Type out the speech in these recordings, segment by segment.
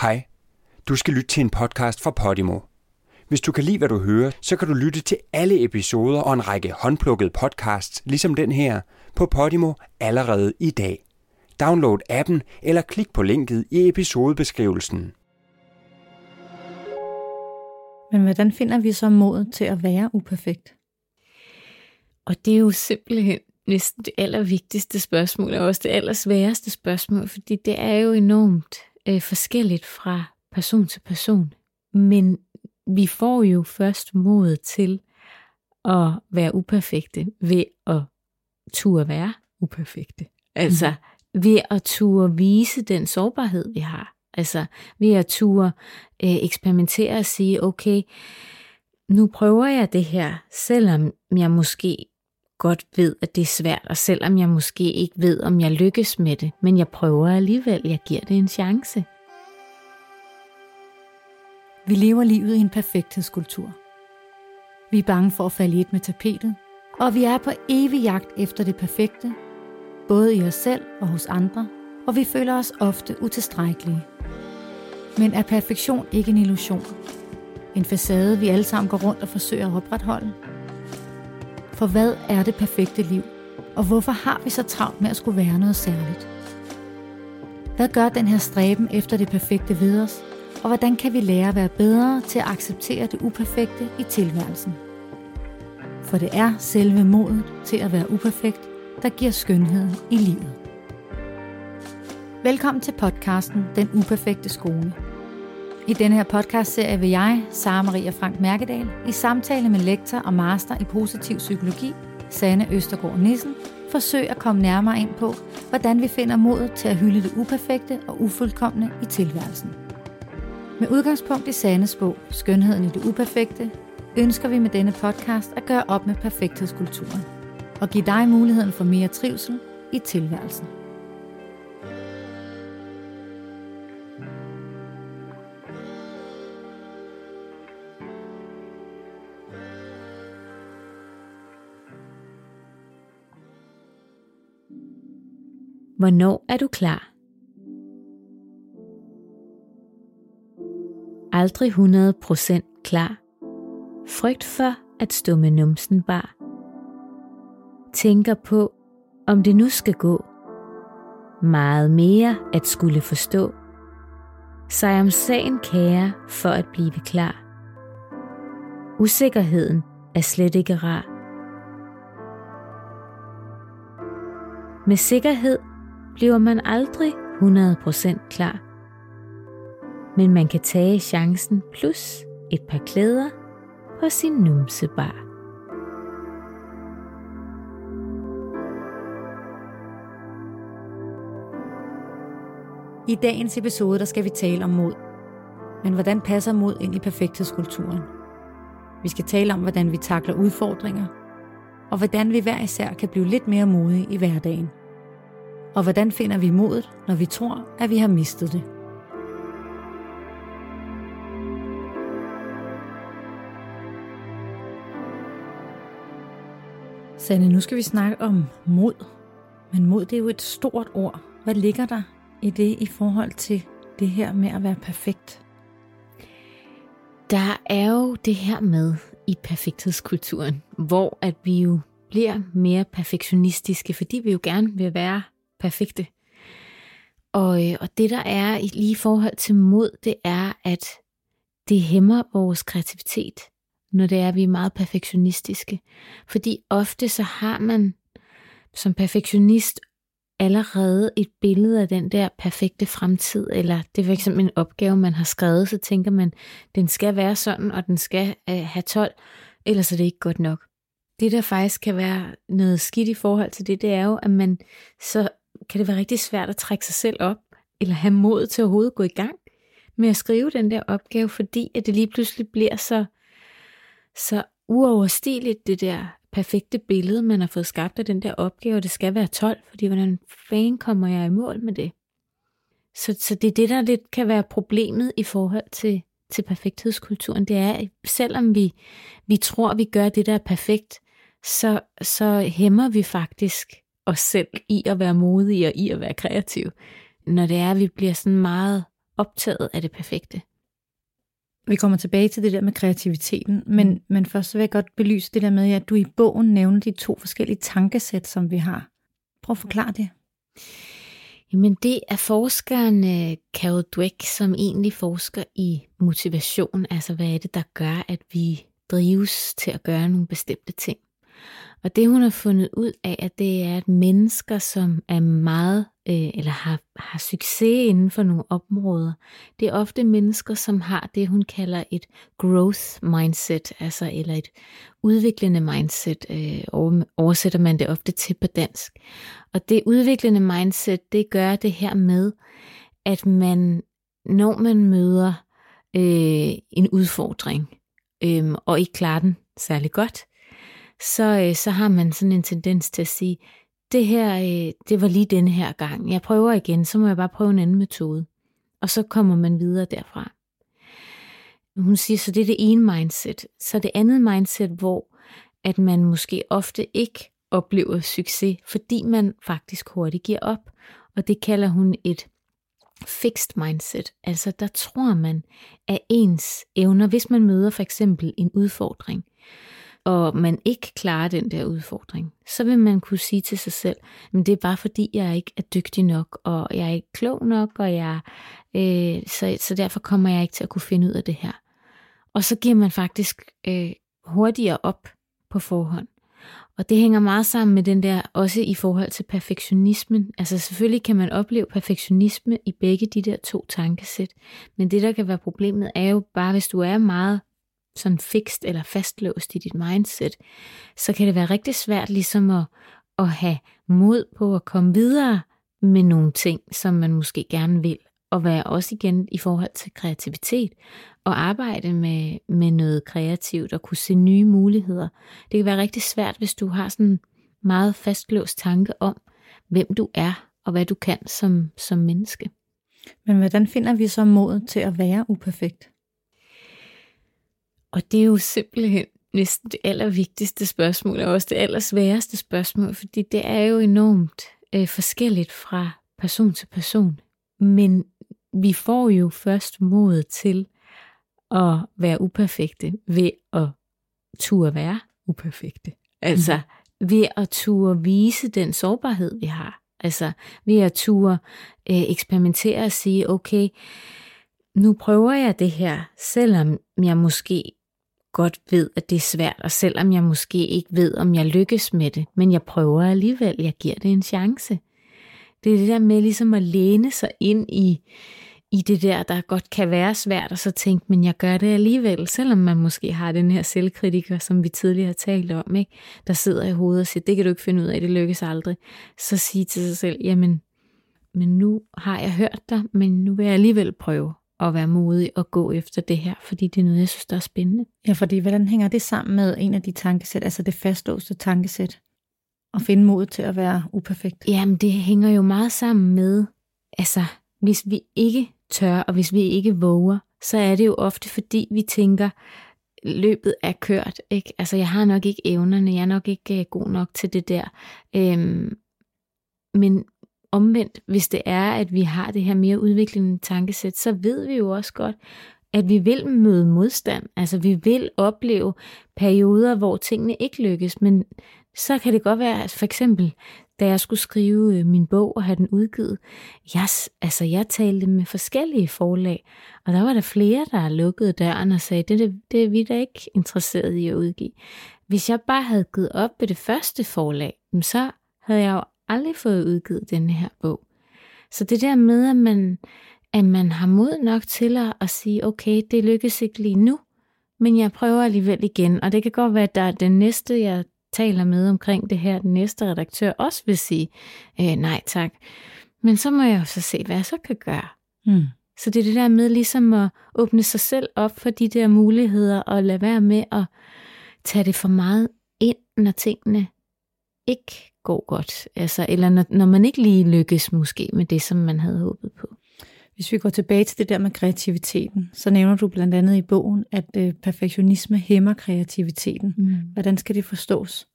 Hej. Du skal lytte til en podcast fra Podimo. Hvis du kan lide, hvad du hører, så kan du lytte til alle episoder og en række håndplukkede podcasts, ligesom den her, på Podimo allerede i dag. Download appen eller klik på linket i episodebeskrivelsen. Men hvordan finder vi så modet til at være uperfekt? Og det er jo simpelthen næsten det allervigtigste spørgsmål, og også det allersværeste spørgsmål, fordi det er jo enormt øh, forskelligt fra person til person. Men vi får jo først mod til at være uperfekte ved at turde være uperfekte. Altså mm. ved at turde vise den sårbarhed, vi har. Altså ved at turde øh, eksperimentere og sige, okay, nu prøver jeg det her, selvom jeg måske godt ved, at det er svært, og selvom jeg måske ikke ved, om jeg lykkes med det, men jeg prøver alligevel, jeg giver det en chance. Vi lever livet i en perfekthedskultur. Vi er bange for at falde i et med tapetet, og vi er på evig jagt efter det perfekte, både i os selv og hos andre, og vi føler os ofte utilstrækkelige. Men er perfektion ikke en illusion? En facade, vi alle sammen går rundt og forsøger at opretholde? For hvad er det perfekte liv? Og hvorfor har vi så travlt med at skulle være noget særligt? Hvad gør den her stræben efter det perfekte ved os? Og hvordan kan vi lære at være bedre til at acceptere det uperfekte i tilværelsen? For det er selve modet til at være uperfekt, der giver skønheden i livet. Velkommen til podcasten Den Uperfekte Skole. I denne her podcast-serie vil jeg, Sara Maria Frank Mærkedal, i samtale med lektor og master i positiv psykologi, Sanne Østergaard Nissen, forsøge at komme nærmere ind på, hvordan vi finder modet til at hylde det uperfekte og ufuldkommende i tilværelsen. Med udgangspunkt i Sanes bog, Skønheden i det uperfekte, ønsker vi med denne podcast at gøre op med perfekthedskulturen og give dig muligheden for mere trivsel i tilværelsen. Hvornår er du klar? Aldrig 100% klar. Frygt for at stå med numsen bar. Tænker på, om det nu skal gå. Meget mere at skulle forstå. Sig om sagen kære for at blive klar. Usikkerheden er slet ikke rar. Med sikkerhed bliver man aldrig 100% klar. Men man kan tage chancen plus et par klæder på sin numsebar. I dagens episode der skal vi tale om mod. Men hvordan passer mod ind i perfekthedskulturen? Vi skal tale om, hvordan vi takler udfordringer, og hvordan vi hver især kan blive lidt mere modige i hverdagen. Og hvordan finder vi modet, når vi tror, at vi har mistet det? Sanne, nu skal vi snakke om mod. Men mod, det er jo et stort ord. Hvad ligger der i det i forhold til det her med at være perfekt? Der er jo det her med i perfekthedskulturen, hvor at vi jo bliver mere perfektionistiske, fordi vi jo gerne vil være perfekte. Og, øh, og det der er i lige forhold til mod, det er, at det hæmmer vores kreativitet, når det er, at vi er meget perfektionistiske. Fordi ofte så har man som perfektionist allerede et billede af den der perfekte fremtid, eller det er fx en opgave, man har skrevet, så tænker man, den skal være sådan, og den skal øh, have 12, ellers er det ikke godt nok. Det, der faktisk kan være noget skidt i forhold til det, det er jo, at man så kan det være rigtig svært at trække sig selv op, eller have mod til at overhovedet gå i gang med at skrive den der opgave, fordi at det lige pludselig bliver så, så uoverstigeligt, det der perfekte billede, man har fået skabt af den der opgave, det skal være 12, fordi hvordan fanden kommer jeg i mål med det? Så, så det er det, der lidt kan være problemet i forhold til, til perfekthedskulturen. Det er, at selvom vi, vi tror, vi gør det, der er perfekt, så, så hæmmer vi faktisk os selv i at være modige og i at være kreative. Når det er, at vi bliver sådan meget optaget af det perfekte. Vi kommer tilbage til det der med kreativiteten, men, men først vil jeg godt belyse det der med, at du i bogen nævner de to forskellige tankesæt, som vi har. Prøv at forklare det. Jamen det er forskeren øh, Carol Dweck, som egentlig forsker i motivation, altså hvad er det, der gør, at vi drives til at gøre nogle bestemte ting. Og det hun har fundet ud af, at det er, at mennesker, som er meget øh, eller har, har succes inden for nogle områder, det er ofte mennesker, som har det, hun kalder et growth mindset, altså eller et udviklende mindset, øh, oversætter man det ofte til på dansk. Og det udviklende mindset, det gør det her med, at man, når man møder øh, en udfordring, øh, og ikke klarer den særlig godt, så, øh, så har man sådan en tendens til at sige, det her, øh, det var lige denne her gang. Jeg prøver igen, så må jeg bare prøve en anden metode. Og så kommer man videre derfra. Hun siger, så det er det ene mindset. Så det andet mindset, hvor at man måske ofte ikke oplever succes, fordi man faktisk hurtigt giver op. Og det kalder hun et fixed mindset. Altså der tror man, at ens evner, hvis man møder for eksempel en udfordring, og man ikke klarer den der udfordring, så vil man kunne sige til sig selv, men det er bare fordi, jeg ikke er dygtig nok, og jeg er ikke klog nok, og jeg, øh, så, så derfor kommer jeg ikke til at kunne finde ud af det her. Og så giver man faktisk øh, hurtigere op på forhånd. Og det hænger meget sammen med den der, også i forhold til perfektionismen. Altså selvfølgelig kan man opleve perfektionisme i begge de der to tankesæt, men det der kan være problemet er jo bare, hvis du er meget sådan fikst eller fastlåst i dit mindset, så kan det være rigtig svært ligesom at, at have mod på at komme videre med nogle ting, som man måske gerne vil, og være også igen i forhold til kreativitet, og arbejde med, med noget kreativt og kunne se nye muligheder. Det kan være rigtig svært, hvis du har sådan en meget fastlåst tanke om, hvem du er og hvad du kan som, som menneske. Men hvordan finder vi så mod til at være uperfekt? Og det er jo simpelthen næsten det allervigtigste spørgsmål, og også det allersværeste spørgsmål, fordi det er jo enormt øh, forskelligt fra person til person. Men vi får jo først mod til at være uperfekte ved at turde være uperfekte. Altså mm. ved at turde vise den sårbarhed, vi har. Altså ved at turde øh, eksperimentere og sige, okay, nu prøver jeg det her, selvom jeg måske godt ved, at det er svært, og selvom jeg måske ikke ved, om jeg lykkes med det, men jeg prøver alligevel, jeg giver det en chance. Det er det der med ligesom at læne sig ind i, i det der, der godt kan være svært, og så tænke, men jeg gør det alligevel, selvom man måske har den her selvkritiker, som vi tidligere har talt om, ikke? der sidder i hovedet og siger, det kan du ikke finde ud af, det lykkes aldrig. Så sige til sig selv, jamen, men nu har jeg hørt dig, men nu vil jeg alligevel prøve at være modig og gå efter det her, fordi det er noget, jeg synes, der er spændende. Ja, fordi hvordan hænger det sammen med en af de tankesæt, altså det fastlåste tankesæt, at finde mod til at være uperfekt? Jamen, det hænger jo meget sammen med, altså, hvis vi ikke tør, og hvis vi ikke våger, så er det jo ofte, fordi vi tænker, løbet er kørt. Ikke? Altså, jeg har nok ikke evnerne, jeg er nok ikke øh, god nok til det der. Øhm, men omvendt, hvis det er, at vi har det her mere udviklende tankesæt, så ved vi jo også godt, at vi vil møde modstand. Altså vi vil opleve perioder, hvor tingene ikke lykkes, men så kan det godt være, at for eksempel, da jeg skulle skrive øh, min bog og have den udgivet, jeg, altså jeg talte med forskellige forlag, og der var der flere, der lukkede døren og sagde, det, det, det er vi da ikke interesseret i at udgive. Hvis jeg bare havde givet op ved det første forlag, så havde jeg jo aldrig fået udgivet denne her bog. Så det der med, at man, at man har mod nok til at, at sige, okay, det lykkes ikke lige nu, men jeg prøver alligevel igen. Og det kan godt være, at der er den næste, jeg taler med omkring det her, den næste redaktør også vil sige, øh, nej tak. Men så må jeg jo så se, hvad jeg så kan gøre. Mm. Så det er det der med ligesom at åbne sig selv op for de der muligheder, og lade være med at tage det for meget ind, når tingene ikke går godt. Altså, eller når, når man ikke lige lykkes måske med det, som man havde håbet på. Hvis vi går tilbage til det der med kreativiteten, så nævner du blandt andet i bogen, at øh, perfektionisme hæmmer kreativiteten. Mm. Hvordan skal det forstås?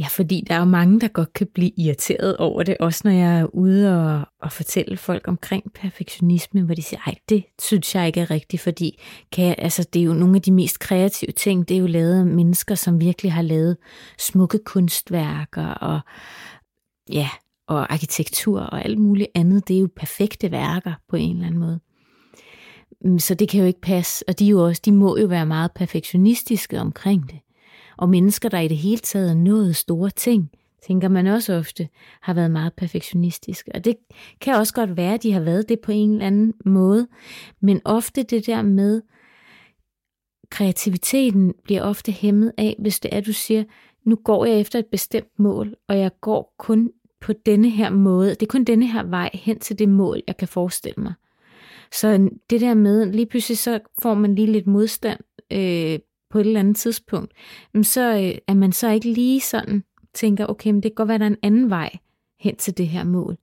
Ja, fordi der er jo mange, der godt kan blive irriteret over det, også når jeg er ude og, og fortælle folk omkring perfektionisme, hvor de siger, ej, det synes jeg ikke er rigtigt, fordi kan jeg, altså, det er jo nogle af de mest kreative ting, det er jo lavet af mennesker, som virkelig har lavet smukke kunstværker og, ja, og arkitektur og alt muligt andet. Det er jo perfekte værker på en eller anden måde. Mm, så det kan jo ikke passe, og de, er jo også, de må jo være meget perfektionistiske omkring det. Og mennesker, der i det hele taget er nået store ting, tænker man også ofte, har været meget perfektionistiske. Og det kan også godt være, at de har været det på en eller anden måde. Men ofte det der med, kreativiteten bliver ofte hæmmet af, hvis det er, du siger, nu går jeg efter et bestemt mål, og jeg går kun på denne her måde. Det er kun denne her vej hen til det mål, jeg kan forestille mig. Så det der med, lige pludselig så får man lige lidt modstand øh, på et eller andet tidspunkt, så øh, at er man så ikke lige sådan, tænker, okay, men det kan godt være, der er en anden vej hen til det her mål.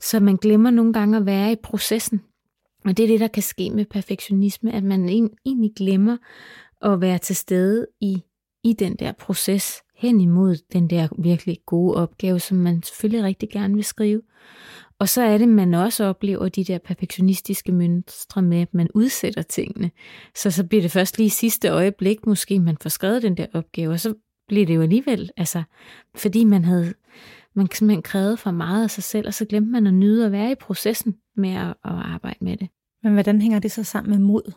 Så man glemmer nogle gange at være i processen. Og det er det, der kan ske med perfektionisme, at man egentlig glemmer at være til stede i, i den der proces hen imod den der virkelig gode opgave, som man selvfølgelig rigtig gerne vil skrive. Og så er det, man også oplever de der perfektionistiske mønstre med, at man udsætter tingene. Så så bliver det først lige sidste øjeblik, måske man får skrevet den der opgave, og så bliver det jo alligevel, altså, fordi man havde, man simpelthen krævet for meget af sig selv, og så glemte man at nyde at være i processen med at, at arbejde med det. Men hvordan hænger det så sammen med mod?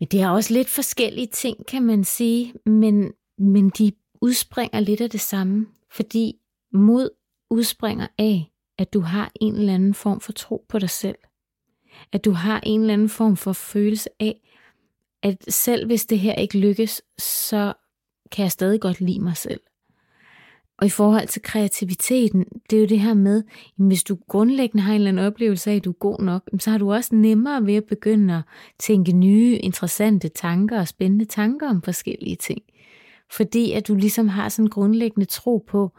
Men det er også lidt forskellige ting, kan man sige, men, men de udspringer lidt af det samme, fordi mod udspringer af, at du har en eller anden form for tro på dig selv. At du har en eller anden form for følelse af, at selv hvis det her ikke lykkes, så kan jeg stadig godt lide mig selv. Og i forhold til kreativiteten, det er jo det her med, at hvis du grundlæggende har en eller anden oplevelse af, at du er god nok, så har du også nemmere ved at begynde at tænke nye, interessante tanker og spændende tanker om forskellige ting. Fordi at du ligesom har sådan en grundlæggende tro på,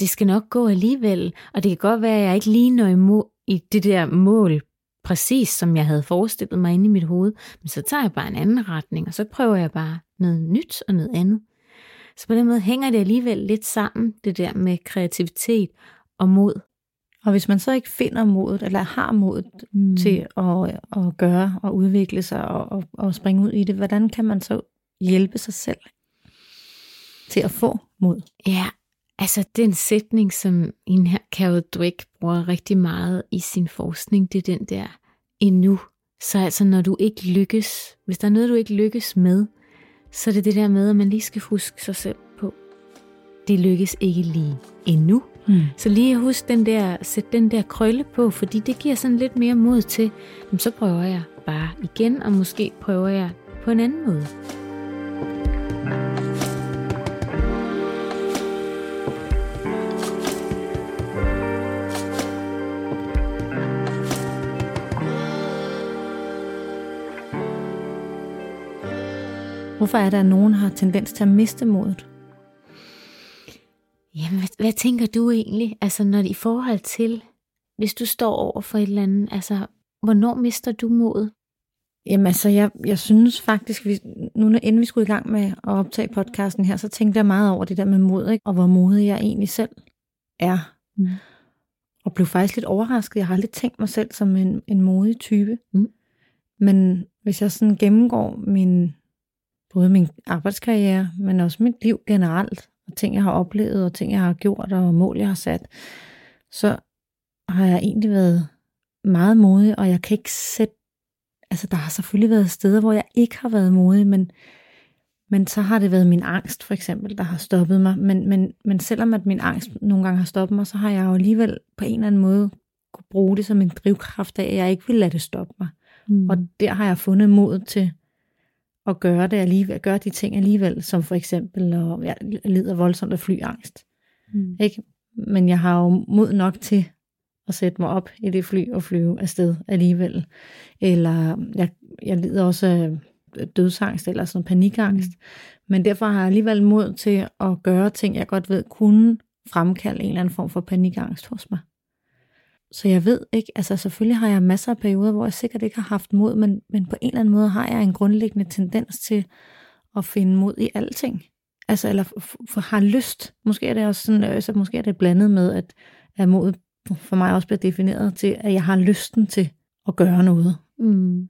det skal nok gå alligevel, og det kan godt være, at jeg ikke lige når imod i det der mål, præcis som jeg havde forestillet mig inde i mit hoved, men så tager jeg bare en anden retning, og så prøver jeg bare noget nyt og noget andet. Så på den måde hænger det alligevel lidt sammen, det der med kreativitet og mod. Og hvis man så ikke finder modet, eller har modet mm. til at, at gøre og udvikle sig og, og, og springe ud i det, hvordan kan man så hjælpe sig selv til at få mod? Ja, Altså den sætning, som en her Carol Dweck bruger rigtig meget i sin forskning, det er den der endnu. Så altså når du ikke lykkes, hvis der er noget, du ikke lykkes med, så er det det der med, at man lige skal huske sig selv på. Det lykkes ikke lige endnu. Mm. Så lige husk den der, sæt den der krølle på, fordi det giver sådan lidt mere mod til, så prøver jeg bare igen, og måske prøver jeg på en anden måde. Hvorfor er der, at nogen har tendens til at miste modet? Jamen, hvad, hvad tænker du egentlig? Altså, når i forhold til, hvis du står over for et eller andet, altså, hvornår mister du modet? Jamen altså, jeg, jeg synes faktisk, vi, nu inden vi skulle i gang med at optage podcasten her, så tænkte jeg meget over det der med mod, ikke? og hvor modig jeg egentlig selv er. Mm. Og blev faktisk lidt overrasket. Jeg har aldrig tænkt mig selv som en, en modig type. Mm. Men hvis jeg sådan gennemgår min både min arbejdskarriere, men også mit liv generelt, og ting, jeg har oplevet, og ting, jeg har gjort, og mål, jeg har sat, så har jeg egentlig været meget modig, og jeg kan ikke sætte, altså der har selvfølgelig været steder, hvor jeg ikke har været modig, men, men så har det været min angst, for eksempel, der har stoppet mig. Men, men, men selvom at min angst nogle gange har stoppet mig, så har jeg jo alligevel på en eller anden måde kunne bruge det som en drivkraft af, at jeg ikke vil lade det stoppe mig. Mm. Og der har jeg fundet mod til at gøre det alligevel, gøre de ting alligevel, som for eksempel, og jeg lider voldsomt af flyangst. Mm. Ikke? Men jeg har jo mod nok til at sætte mig op i det fly og flyve afsted alligevel. Eller jeg, jeg lider også af dødsangst eller sådan panikangst. Mm. Men derfor har jeg alligevel mod til at gøre ting, jeg godt ved kunne fremkalde en eller anden form for panikangst hos mig. Så jeg ved ikke, altså selvfølgelig har jeg masser af perioder, hvor jeg sikkert ikke har haft mod, men, men på en eller anden måde har jeg en grundlæggende tendens til at finde mod i alting. Altså, eller for, har lyst. Måske er det også sådan, altså, måske er det blandet med, at, at modet for mig også bliver defineret til, at jeg har lysten til at gøre noget. Mm.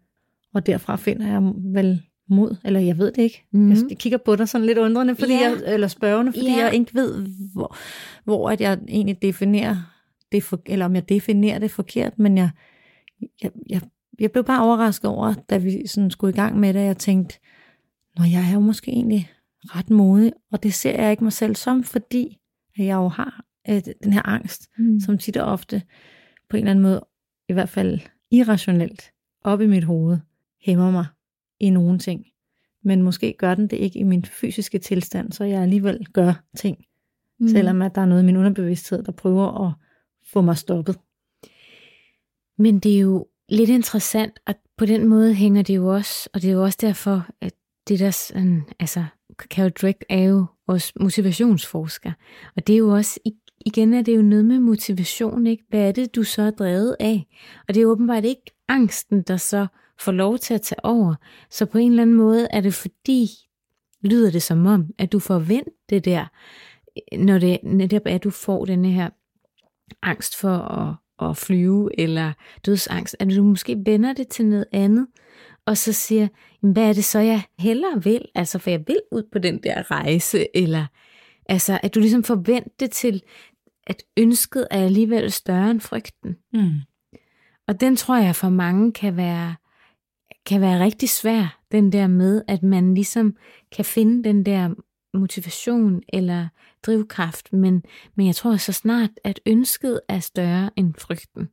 Og derfra finder jeg vel mod, eller jeg ved det ikke. Mm. Jeg kigger på dig sådan lidt undrende, fordi ja. jeg, eller spørgende, fordi ja. jeg ikke ved, hvor, hvor at jeg egentlig definerer det, for, eller om jeg definerer det forkert, men jeg, jeg, jeg, jeg blev bare overrasket over, da vi sådan skulle i gang med det, jeg tænkte, når jeg er jo måske egentlig ret modig, og det ser jeg ikke mig selv som, fordi jeg jo har øh, den her angst, mm. som tit og ofte på en eller anden måde, i hvert fald irrationelt, op i mit hoved, hæmmer mig i nogle ting. Men måske gør den det ikke i min fysiske tilstand, så jeg alligevel gør ting. Mm. Selvom at der er noget i min underbevidsthed, der prøver at få mig stoppet. Men det er jo lidt interessant, at på den måde hænger det jo også, og det er jo også derfor, at det der sådan, altså, Carol Drake er jo også motivationsforsker, og det er jo også, igen er det jo noget med motivation, ikke? Hvad er det, du så er drevet af? Og det er åbenbart ikke angsten, der så får lov til at tage over. Så på en eller anden måde er det fordi, lyder det som om, at du får vendt det der, når det netop er, at du får den her angst for at, at flyve, eller dødsangst, at du måske vender det til noget andet, og så siger, hvad er det så, jeg hellere vil? Altså, for jeg vil ud på den der rejse, eller altså, at du ligesom forventer det til, at ønsket er alligevel større end frygten. Mm. Og den tror jeg for mange kan være kan være rigtig svær, den der med, at man ligesom kan finde den der motivation eller drivkraft, men, men jeg tror så snart, at ønsket er større end frygten,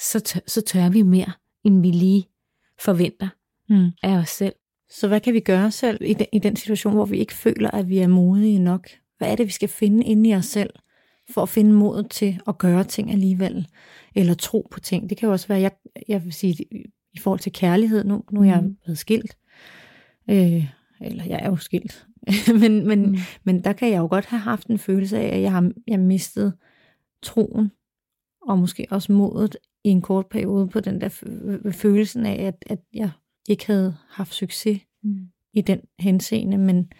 så tør, så tør vi mere, end vi lige forventer mm. af os selv. Så hvad kan vi gøre selv i den, i den situation, hvor vi ikke føler, at vi er modige nok? Hvad er det, vi skal finde inde i os selv, for at finde modet til at gøre ting alligevel? Eller tro på ting. Det kan jo også være, jeg, jeg vil sige, i forhold til kærlighed. Nu, nu er jeg mm. blevet skilt. Øh, eller jeg er jo skilt. men, men, mm. men der kan jeg jo godt have haft en følelse af, at jeg har jeg mistet troen, og måske også modet i en kort periode på den der følelsen af, at, at jeg ikke havde haft succes mm. i den henseende, men,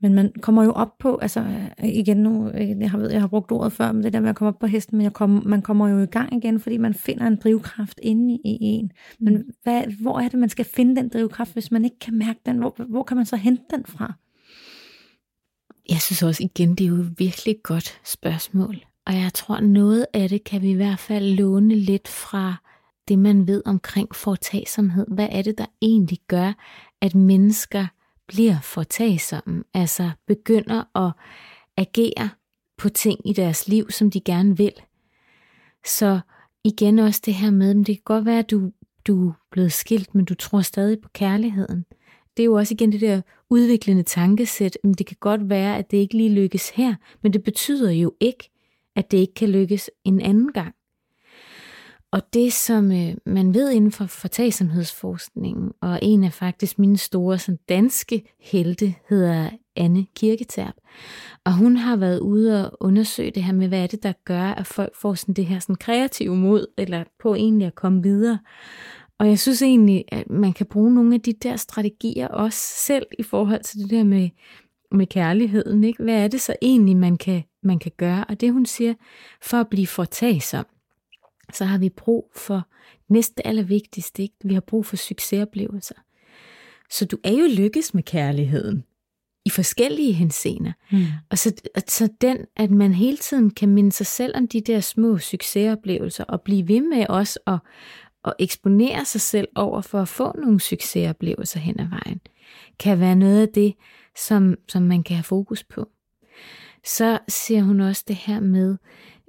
men man kommer jo op på, altså igen nu, jeg har, ved, jeg har brugt ordet før, men det der med at komme op på hesten, men jeg kom, man kommer jo i gang igen, fordi man finder en drivkraft inde i en. Men mm. hvad, hvor er det, man skal finde den drivkraft, hvis man ikke kan mærke den? Hvor, hvor kan man så hente den fra? Jeg synes også igen, det er jo et virkelig godt spørgsmål. Og jeg tror, noget af det kan vi i hvert fald låne lidt fra det, man ved omkring fortagsomhed. Hvad er det, der egentlig gør, at mennesker bliver fortagsomme, altså begynder at agere på ting i deres liv, som de gerne vil. Så igen også det her med, at det kan godt være, at du, du er blevet skilt, men du tror stadig på kærligheden. Det er jo også igen det der udviklende tankesæt, men det kan godt være, at det ikke lige lykkes her, men det betyder jo ikke, at det ikke kan lykkes en anden gang. Og det, som øh, man ved inden for fortagsomhedsforskningen, og en af faktisk mine store sådan, danske helte, hedder Anne Kirketerp. Og hun har været ude og undersøge det her med, hvad er det, der gør, at folk får sådan det her sådan kreative mod, eller på egentlig at komme videre. Og jeg synes egentlig, at man kan bruge nogle af de der strategier også selv i forhold til det der med, med kærligheden. Ikke? Hvad er det så egentlig, man kan, man kan gøre? Og det hun siger, for at blive fortagsom, så har vi brug for næste allervigtigste, ikke? vi har brug for succesoplevelser. Så du er jo lykkes med kærligheden i forskellige henseender. Mm. Og så, så den, at man hele tiden kan minde sig selv om de der små succesoplevelser, og blive ved med også at, at eksponere sig selv over for at få nogle succesoplevelser hen ad vejen, kan være noget af det, som, som man kan have fokus på. Så ser hun også det her med,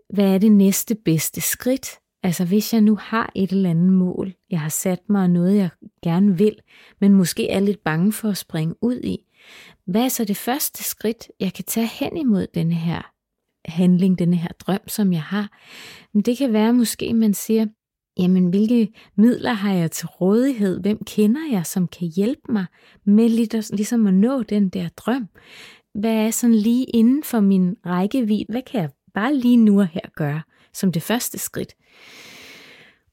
hvad er det næste bedste skridt? Altså hvis jeg nu har et eller andet mål, jeg har sat mig og noget, jeg gerne vil, men måske er lidt bange for at springe ud i, hvad er så det første skridt, jeg kan tage hen imod denne her handling, denne her drøm, som jeg har? Men det kan være måske, man siger, jamen hvilke midler har jeg til rådighed? Hvem kender jeg, som kan hjælpe mig med ligesom at nå den der drøm? Hvad er sådan lige inden for min rækkevidde? Hvad kan jeg bare lige nu og her gøre som det første skridt?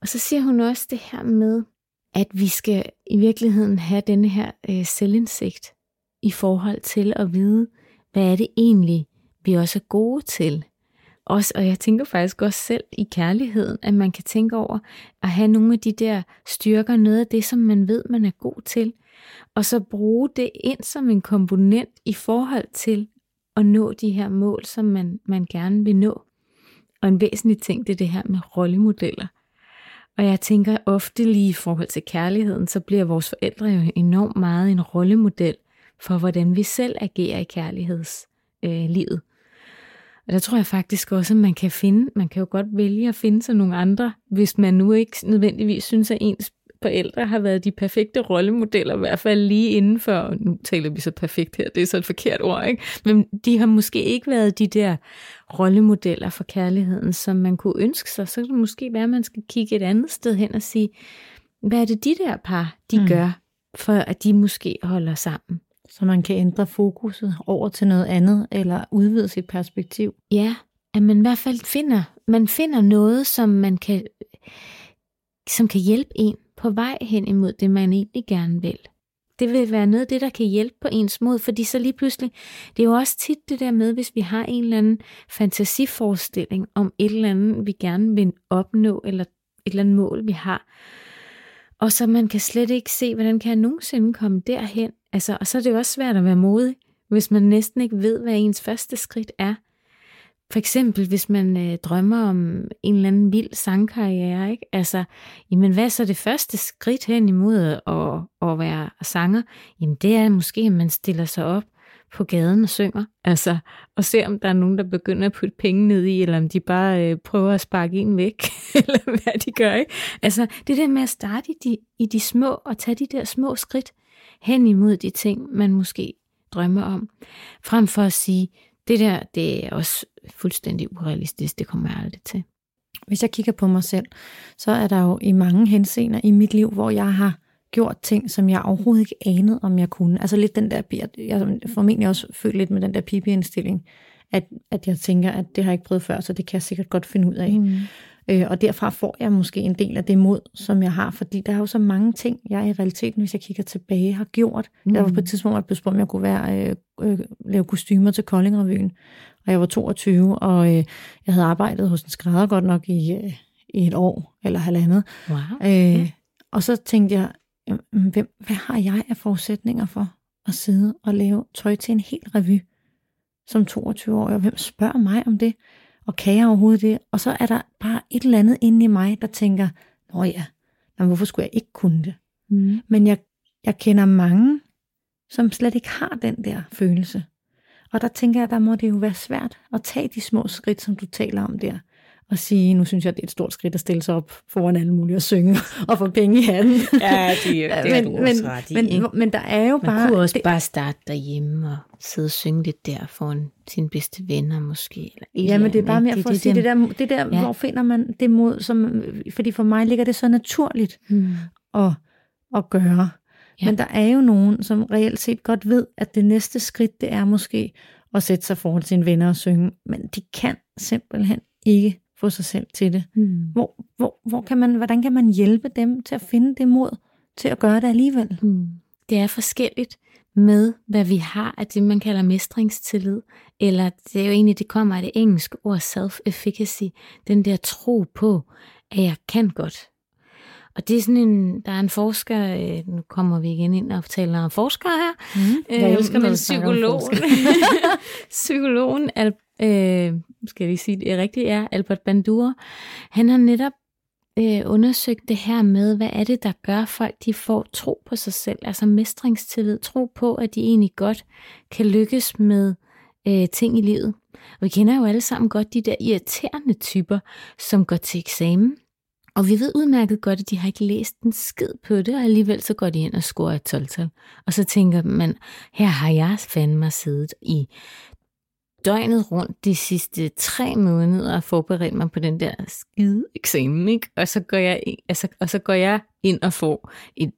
Og så siger hun også det her med, at vi skal i virkeligheden have denne her øh, selvindsigt i forhold til at vide, hvad er det egentlig, vi også er gode til? Også, og jeg tænker faktisk også selv i kærligheden, at man kan tænke over at have nogle af de der styrker, noget af det, som man ved, man er god til, og så bruge det ind som en komponent i forhold til at nå de her mål, som man, man gerne vil nå. Og en væsentlig ting, det er det her med rollemodeller. Og jeg tænker ofte lige i forhold til kærligheden, så bliver vores forældre jo enormt meget en rollemodel for, hvordan vi selv agerer i kærlighedslivet. Øh, og der tror jeg faktisk også, at man kan finde, man kan jo godt vælge at finde sig nogle andre, hvis man nu ikke nødvendigvis synes, at ens forældre har været de perfekte rollemodeller, i hvert fald lige inden for, nu taler vi så perfekt her, det er så et forkert ord, ikke? men de har måske ikke været de der rollemodeller for kærligheden, som man kunne ønske sig, så kan det måske være, at man skal kigge et andet sted hen og sige, hvad er det de der par, de mm. gør, for at de måske holder sammen? Så man kan ændre fokuset over til noget andet, eller udvide sit perspektiv. Ja, at man i hvert fald finder, man finder noget, som man kan, som kan hjælpe en på vej hen imod det, man egentlig gerne vil. Det vil være noget af det, der kan hjælpe på ens mod, fordi så lige pludselig, det er jo også tit det der med, hvis vi har en eller anden fantasiforestilling om et eller andet, vi gerne vil opnå, eller et eller andet mål, vi har, og så man kan slet ikke se, hvordan kan jeg nogensinde komme derhen. Altså, og så er det jo også svært at være modig, hvis man næsten ikke ved, hvad ens første skridt er. For eksempel, hvis man øh, drømmer om en eller anden vild sangkarriere, ikke? Altså, jamen hvad er så det første skridt hen imod at, at være sanger? Jamen det er måske, at man stiller sig op på gaden og synger, altså, og ser om der er nogen, der begynder at putte penge ned i, eller om de bare øh, prøver at sparke en væk, eller hvad de gør, ikke? Altså, det der med at starte i de, i de små, og tage de der små skridt hen imod de ting, man måske drømmer om, frem for at sige, det der, det er også fuldstændig urealistisk, det kommer jeg aldrig til. Hvis jeg kigger på mig selv, så er der jo i mange henseender i mit liv, hvor jeg har gjort ting, som jeg overhovedet ikke anede, om jeg kunne. Altså lidt den der, jeg formentlig også følt lidt med den der pipi-indstilling, at, at jeg tænker, at det har jeg ikke prøvet før, så det kan jeg sikkert godt finde ud af. Mm. Øh, og derfra får jeg måske en del af det mod, som jeg har, fordi der er jo så mange ting, jeg i realiteten, hvis jeg kigger tilbage, har gjort. Mm. Jeg var på et tidspunkt, at jeg om jeg kunne være, øh, øh, lave kostymer til Koldingrevyen, og jeg var 22, og øh, jeg havde arbejdet hos en skrædder godt nok i, øh, i et år eller halvandet. Wow. Øh, ja. Og så tænkte jeg, hvem, hvad har jeg af forudsætninger for at sidde og lave tøj til en hel revy som 22-årig, og hvem spørger mig om det? Og kan jeg overhovedet det? Og så er der bare et eller andet inde i mig, der tænker, nå ja, men hvorfor skulle jeg ikke kunne det? Mm. Men jeg, jeg kender mange, som slet ikke har den der følelse. Og der tænker jeg, der må det jo være svært at tage de små skridt, som du taler om der og sige, nu synes jeg, det er et stort skridt at stille sig op foran alle mulige og synge og få penge i handen. Ja, det, er, det er men, du også ret i. Men, men der er jo Man bare... Man kunne også det, bare starte derhjemme og sidde og synge lidt der foran sine bedste venner måske. Eller ja, men det er bare mere for det, at sige, det der, det der ja. hvor finder man det mod, som, fordi for mig ligger det så naturligt hmm. at, at gøre. Ja. Men der er jo nogen, som reelt set godt ved, at det næste skridt, det er måske at sætte sig foran sine venner og synge, men de kan simpelthen ikke få sig selv til det. Mm. Hvor, hvor, hvor kan man, hvordan kan man hjælpe dem til at finde det mod til at gøre det alligevel? Mm. Det er forskelligt med, hvad vi har af det, man kalder mestringstillid, eller det er jo egentlig, det kommer af det engelske ord self-efficacy, den der tro på, at jeg kan godt. Og det er sådan en, der er en forsker, øh, nu kommer vi igen ind og taler om forskere her, mm, jeg elsker, øh, men psykologen, psykologen øh, skal vi sige det rigtigt, er Albert Bandura, han har netop øh, undersøgt det her med, hvad er det, der gør folk, de får tro på sig selv, altså mestringstillid, tro på, at de egentlig godt kan lykkes med øh, ting i livet. Og vi kender jo alle sammen godt de der irriterende typer, som går til eksamen, og vi ved udmærket godt, at de har ikke læst en skid på det, og alligevel så går de ind og scorer et 12 -tal. Og så tænker man, her har jeg fandme siddet i døgnet rundt de sidste tre måneder og forberedt mig på den der skide eksamen, ikke? Og så går jeg, altså, og så går jeg ind og får et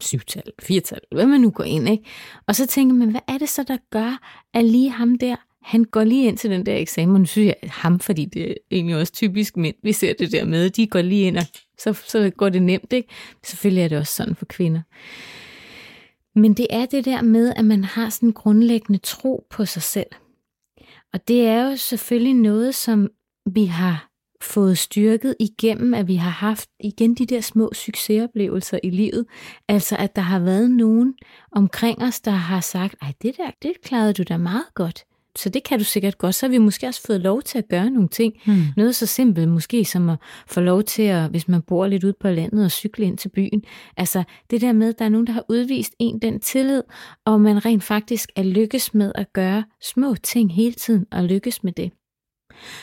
syvtal, firtal, hvad man nu går ind, ikke? Og så tænker man, hvad er det så, der gør, at lige ham der, han går lige ind til den der eksamen, og nu synes jeg ham, fordi det er egentlig også typisk mænd, vi ser det der med, de går lige ind, og så, så går det nemt, ikke? Selvfølgelig er det også sådan for kvinder. Men det er det der med, at man har sådan en grundlæggende tro på sig selv. Og det er jo selvfølgelig noget, som vi har fået styrket igennem, at vi har haft igen de der små succesoplevelser i livet. Altså at der har været nogen omkring os, der har sagt, ej det der, det klarede du da meget godt så det kan du sikkert godt. Så har vi måske også fået lov til at gøre nogle ting. Mm. Noget så simpelt måske som at få lov til at, hvis man bor lidt ude på landet, og cykle ind til byen. Altså det der med, at der er nogen, der har udvist en den tillid, og man rent faktisk er lykkes med at gøre små ting hele tiden, og lykkes med det.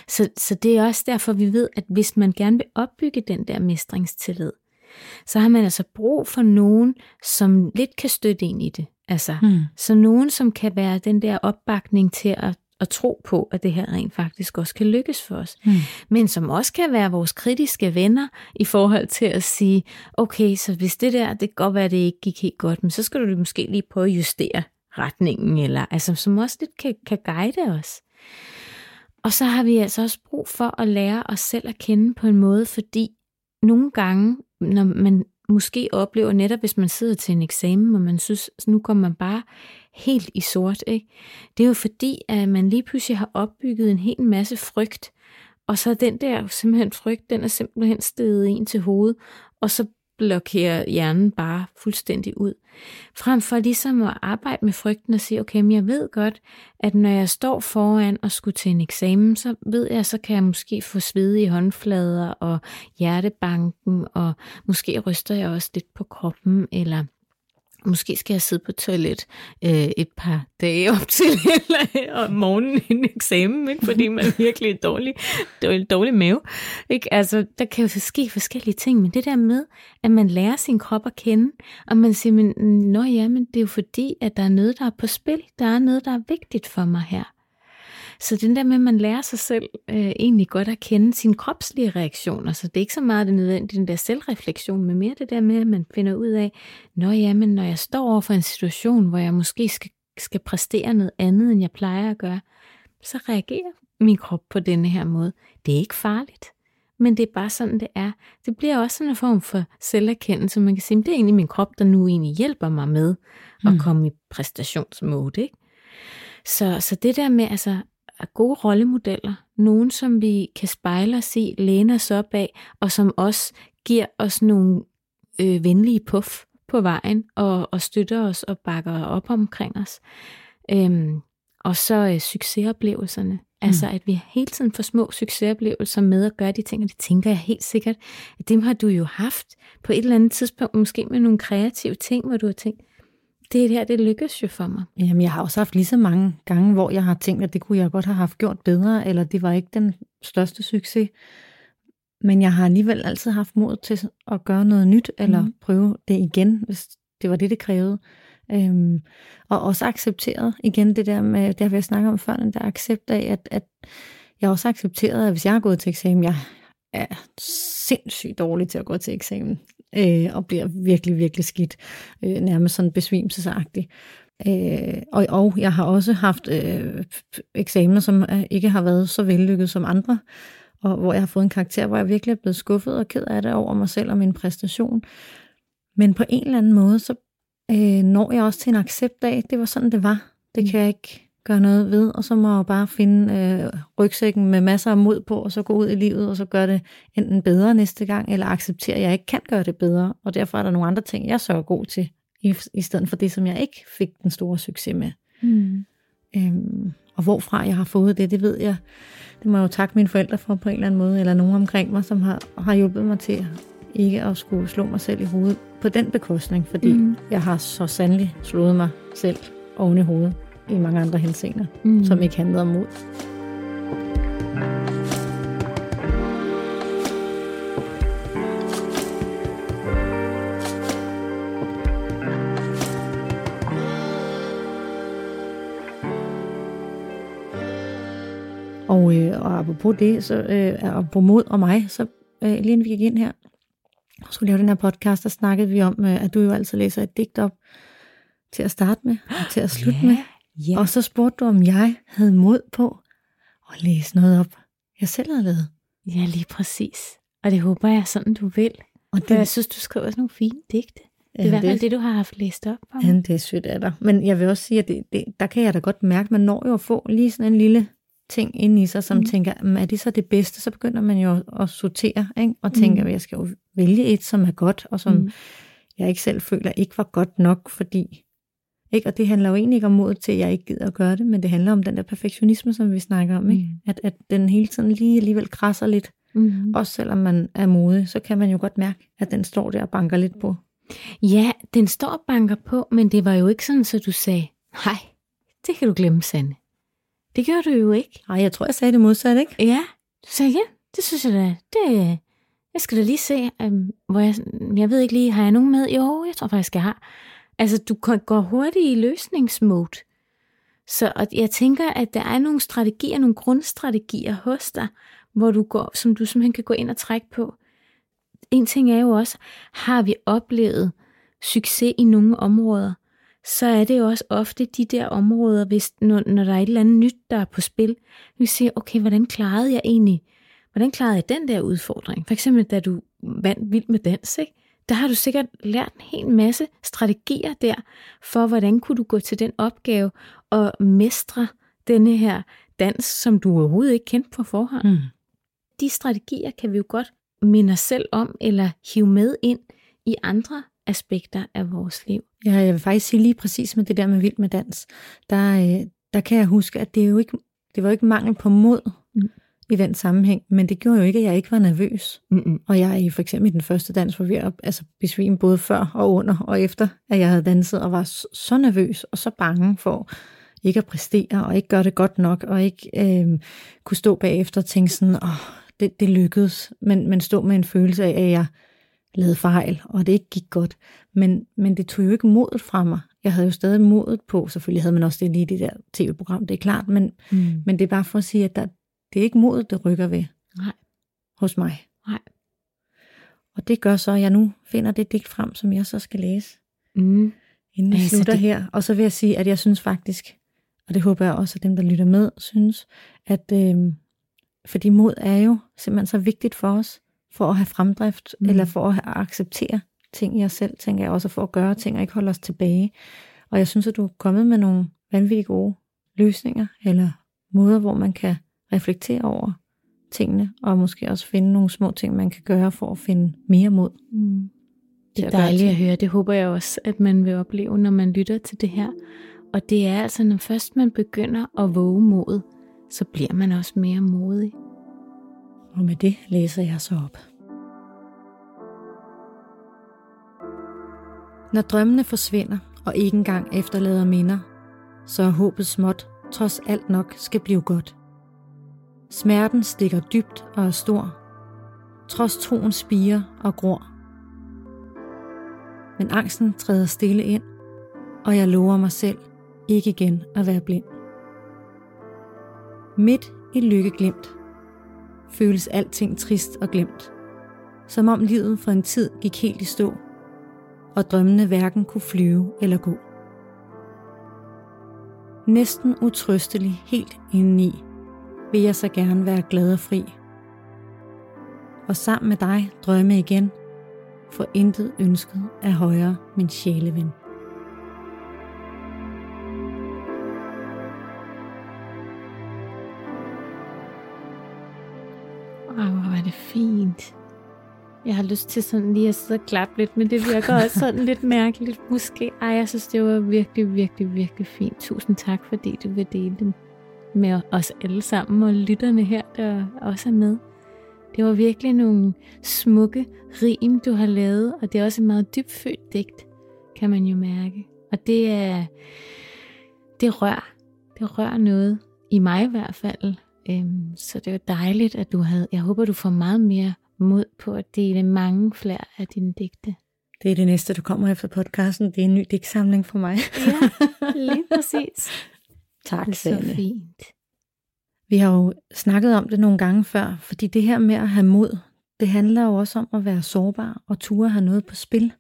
Så, så det er også derfor, vi ved, at hvis man gerne vil opbygge den der mestringstillid, så har man altså brug for nogen, som lidt kan støtte ind i det. Altså, mm. Så nogen, som kan være den der opbakning til at, at tro på, at det her rent faktisk også kan lykkes for os. Mm. Men som også kan være vores kritiske venner i forhold til at sige, okay, så hvis det der, det kan godt være, at det ikke gik helt godt, men så skal du måske lige prøve at justere retningen, eller altså, som også lidt kan, kan guide os. Og så har vi altså også brug for at lære os selv at kende på en måde, fordi nogle gange, når man måske oplever netop, hvis man sidder til en eksamen, og man synes, nu kommer man bare helt i sort. Ikke? Det er jo fordi, at man lige pludselig har opbygget en hel masse frygt, og så den der simpelthen frygt, den er simpelthen steget en til hovedet, og så blokerer hjernen bare fuldstændig ud. Frem for ligesom at arbejde med frygten og sige, okay, men jeg ved godt, at når jeg står foran og skulle til en eksamen, så ved jeg, så kan jeg måske få svedige håndflader og hjertebanken, og måske ryster jeg også lidt på kroppen, eller Måske skal jeg sidde på toilet øh, et par dage op til eller om morgenen en eksamen, ikke? fordi man virkelig er dårlig, dårlig, dårlig mave. Ikke? Altså, der kan jo ske forskellige ting, men det der med, at man lærer sin krop at kende, og man siger, men, Nå ja, men det er jo fordi, at der er noget, der er på spil. Der er noget, der er vigtigt for mig her. Så den der med, at man lærer sig selv øh, egentlig godt at kende sine kropslige reaktioner, så det er ikke så meget det nødvendige, den der selvreflektion, men mere det der med, at man finder ud af, når ja, men når jeg står over for en situation, hvor jeg måske skal, skal præstere noget andet, end jeg plejer at gøre, så reagerer min krop på denne her måde. Det er ikke farligt, men det er bare sådan, det er. Det bliver også sådan en form for selverkendelse, man kan sige, det er egentlig min krop, der nu egentlig hjælper mig med at mm. komme i præstationsmode, ikke? Så, så det der med altså gode rollemodeller. Nogen, som vi kan spejle os i, læne os op af, og som også giver os nogle øh, venlige puff på vejen, og, og støtter os og bakker op omkring os. Øhm, og så øh, succesoplevelserne. Altså, mm. at vi hele tiden får små succesoplevelser med at gøre de ting, og det tænker jeg helt sikkert, at dem har du jo haft på et eller andet tidspunkt, måske med nogle kreative ting, hvor du har tænkt, det her, det lykkes jo for mig. Jamen, jeg har også haft lige så mange gange, hvor jeg har tænkt, at det kunne jeg godt have haft gjort bedre, eller det var ikke den største succes. Men jeg har alligevel altid haft mod til at gøre noget nyt, eller mm. prøve det igen, hvis det var det, det krævede. Øhm, og også accepteret igen det der med, det har vi snakket om før, den der accept af, at, at jeg også accepteret, at hvis jeg har gået til eksamen, jeg er sindssygt dårlig til at gå til eksamen øh, og bliver virkelig, virkelig skidt, øh, nærmest sådan besvimelsesagtig. Øh, og, og jeg har også haft øh, eksamener, som ikke har været så vellykket som andre, og hvor jeg har fået en karakter, hvor jeg virkelig er blevet skuffet og ked af det over mig selv og min præstation. Men på en eller anden måde, så øh, når jeg også til en accept af, det var sådan, det var. Det kan jeg ikke gøre noget ved, og så må jeg bare finde øh, rygsækken med masser af mod på, og så gå ud i livet, og så gøre det enten bedre næste gang, eller acceptere, at jeg ikke kan gøre det bedre, og derfor er der nogle andre ting, jeg så er god til, i, i stedet for det, som jeg ikke fik den store succes med. Mm. Øhm, og hvorfra jeg har fået det, det ved jeg. Det må jeg jo takke mine forældre for på en eller anden måde, eller nogen omkring mig, som har, har hjulpet mig til ikke at skulle slå mig selv i hovedet på den bekostning, fordi mm. jeg har så sandelig slået mig selv oven i hovedet i mange andre henseender, mm. som ikke handlede om mod. Og, øh, og apropos det, så øh, apropos mod og mig, så øh, lige inden vi gik ind her, og skulle lave den her podcast, der snakkede vi om, øh, at du jo altid læser et digt op til at starte med, og til at slutte yeah. med. Ja. Og så spurgte du, om jeg havde mod på at læse noget op, jeg selv havde lavet. Ja, lige præcis. Og det håber jeg sådan, du vil. Og det, jeg synes, du skriver sådan nogle fine digte. Det er i hvert fald det, du har haft læst op om. Ja, det er sødt af dig. Men jeg vil også sige, at det, det, der kan jeg da godt mærke, at man når jo at få lige sådan en lille ting ind i sig, som mm. tænker, er det så det bedste? Så begynder man jo at sortere, ikke? og tænker, mm. jeg skal jo vælge et, som er godt, og som mm. jeg ikke selv føler ikke var godt nok, fordi ikke? Og det handler jo egentlig ikke om modet til, at jeg ikke gider at gøre det, men det handler om den der perfektionisme, som vi snakker om. Ikke? Mm. At, at den hele tiden lige alligevel krasser lidt. Mm. Også selvom man er modig, så kan man jo godt mærke, at den står der og banker lidt på. Ja, den står og banker på, men det var jo ikke sådan, så du sagde, nej, det kan du glemme, Sande. Det gjorde du jo ikke. Nej, jeg tror, jeg sagde det modsat, ikke? Ja, du sagde, ja, det synes jeg da, det, jeg skal da lige se, um, hvor jeg, jeg ved ikke lige, har jeg nogen med? Jo, jeg tror faktisk, jeg har. Altså, du går hurtigt i løsningsmode. Så og jeg tænker, at der er nogle strategier, nogle grundstrategier hos dig, hvor du går, som du simpelthen kan gå ind og trække på. En ting er jo også, har vi oplevet succes i nogle områder, så er det jo også ofte de der områder, hvis, når, når der er et eller andet nyt, der er på spil, vi siger, okay, hvordan klarede jeg egentlig, hvordan klarede jeg den der udfordring? For eksempel, da du vandt vild med dans, ikke? Der har du sikkert lært en hel masse strategier der, for hvordan kunne du gå til den opgave og mestre denne her dans, som du overhovedet ikke kendte på forhånd. Mm. De strategier kan vi jo godt minde os selv om, eller hive med ind i andre aspekter af vores liv. Ja, jeg vil faktisk sige lige præcis med det der med vild med dans. Der, øh, der kan jeg huske, at det er jo ikke, det var ikke mangel på mod, mm i den sammenhæng, men det gjorde jo ikke, at jeg ikke var nervøs. Mm-mm. Og jeg er for eksempel i den første dans var ved at altså, besvime både før og under og efter, at jeg havde danset og var så nervøs og så bange for ikke at præstere og ikke gøre det godt nok og ikke øh, kunne stå bagefter og tænke sådan, åh, det, det lykkedes, men, men stå med en følelse af, at jeg lavede fejl, og det ikke gik godt. Men, men det tog jo ikke modet fra mig. Jeg havde jo stadig modet på, selvfølgelig havde man også det lige i det der tv-program, det er klart, men, mm. men det er bare for at sige, at der, det er ikke modet, der rykker ved. Nej. Hos mig. Nej. Og det gør så, at jeg nu finder det digt frem, som jeg så skal læse. Mm. Inden vi altså, slutter det... her. Og så vil jeg sige, at jeg synes faktisk, og det håber jeg også, at dem, der lytter med, synes, at øh, fordi mod er jo simpelthen så vigtigt for os, for at have fremdrift, mm. eller for at acceptere ting i os selv, tænker jeg også, for at gøre ting og ikke holde os tilbage. Og jeg synes, at du er kommet med nogle vanvittigt gode løsninger, eller måder, hvor man kan reflektere over tingene, og måske også finde nogle små ting, man kan gøre for at finde mere mod. Mm. Det er dejligt at høre. Det håber jeg også, at man vil opleve, når man lytter til det her. Og det er altså, når først man begynder at våge mod, så bliver man også mere modig. Og med det læser jeg så op. Når drømmene forsvinder og ikke engang efterlader minder, så er håbet småt, trods alt nok skal blive godt. Smerten stikker dybt og er stor, trods troen spiger og gror. Men angsten træder stille ind, og jeg lover mig selv ikke igen at være blind. Midt i lykkeglimt føles alting trist og glemt, som om livet for en tid gik helt i stå, og drømmene hverken kunne flyve eller gå. Næsten utrøstelig helt indeni vil jeg så gerne være glad og fri. Og sammen med dig drømme igen, for intet ønsket er højere min sjæleven. Åh, hvor er det fint. Jeg har lyst til sådan lige at sidde og klappe lidt, men det virker også sådan lidt mærkeligt måske. Ej, jeg synes, det var virkelig, virkelig, virkelig fint. Tusind tak, fordi du vil dele det med os alle sammen, og lytterne her, der også er med. Det var virkelig nogle smukke rim, du har lavet, og det er også et meget dybfølt digt, kan man jo mærke. Og det er, det rør, det rør noget, i mig i hvert fald. Øhm, så det var dejligt, at du havde, jeg håber, du får meget mere mod på at dele mange flere af dine digte. Det er det næste, du kommer efter podcasten. Det er en ny digtsamling for mig. ja, lige præcis. Tak, det er så fint. Vi har jo snakket om det nogle gange før, fordi det her med at have mod, det handler jo også om at være sårbar og ture have noget på spil.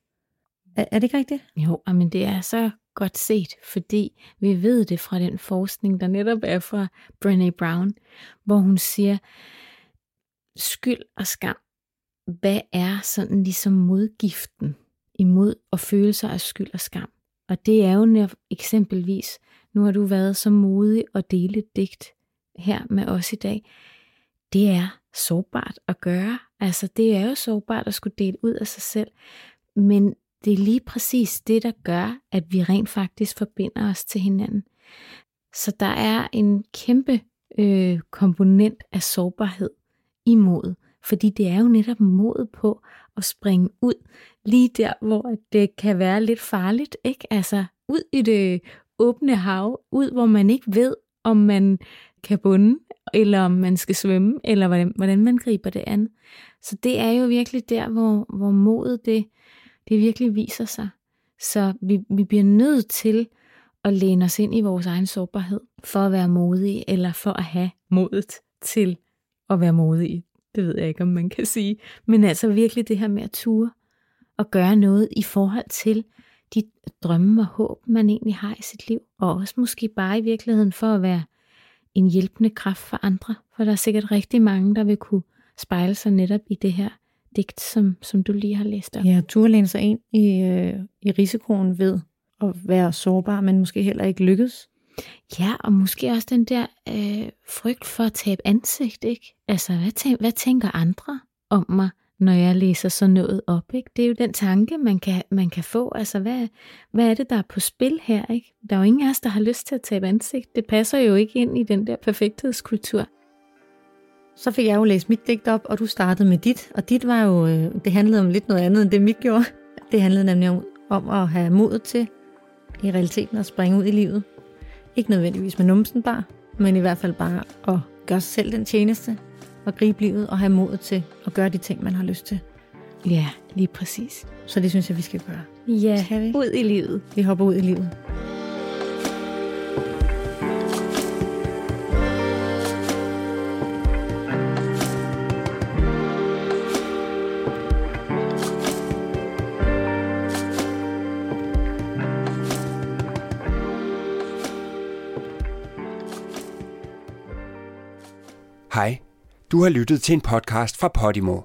Er, er det ikke rigtigt? Jo, men det er så godt set, fordi vi ved det fra den forskning, der netop er fra Brené Brown, hvor hun siger, skyld og skam, hvad er sådan ligesom modgiften imod og følelser af skyld og skam. Og det er jo eksempelvis, nu har du været så modig at dele et digt her med os i dag. Det er sårbart at gøre. Altså det er jo sårbart at skulle dele ud af sig selv. Men det er lige præcis det, der gør, at vi rent faktisk forbinder os til hinanden. Så der er en kæmpe øh, komponent af sårbarhed i modet, fordi det er jo netop mod på at springe ud lige der, hvor det kan være lidt farligt, ikke? Altså ud i det åbne hav, ud hvor man ikke ved, om man kan bunde, eller om man skal svømme, eller hvordan, hvordan man griber det an. Så det er jo virkelig der, hvor, hvor modet det, det virkelig viser sig. Så vi, vi bliver nødt til at læne os ind i vores egen sårbarhed, for at være modige, eller for at have modet til at være modige. Det ved jeg ikke, om man kan sige. Men altså virkelig det her med at ture og gøre noget i forhold til de drømme og håb, man egentlig har i sit liv. Og også måske bare i virkeligheden for at være en hjælpende kraft for andre. For der er sikkert rigtig mange, der vil kunne spejle sig netop i det her digt, som, som du lige har læst op. Ja, turde læne sig ind i, øh, i risikoen ved at være sårbar, men måske heller ikke lykkes. Ja, og måske også den der øh, frygt for at tabe ansigt, ikke? Altså, hvad, tænker, hvad tænker andre om mig, når jeg læser sådan noget op, ikke? Det er jo den tanke, man kan, man kan få. Altså, hvad, hvad er det, der er på spil her, ikke? Der er jo ingen af os, der har lyst til at tabe ansigt. Det passer jo ikke ind i den der perfekthedskultur. Så fik jeg jo læst mit digt op, og du startede med dit. Og dit var jo, øh, det handlede om lidt noget andet, end det mit gjorde. Det handlede nemlig om, om at have mod til i realiteten at springe ud i livet. Ikke nødvendigvis med numsen bare, men i hvert fald bare at gøre sig selv den tjeneste, og gribe livet og have mod til at gøre de ting, man har lyst til. Ja, lige præcis. Så det synes jeg, vi skal gøre. Ja, skal vi? ud i livet. Vi hopper ud i livet. Hej, du har lyttet til en podcast fra Podimo.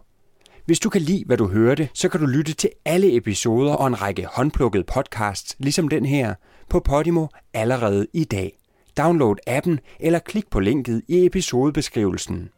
Hvis du kan lide, hvad du hørte, så kan du lytte til alle episoder og en række håndplukkede podcasts, ligesom den her, på Podimo allerede i dag. Download appen eller klik på linket i episodebeskrivelsen.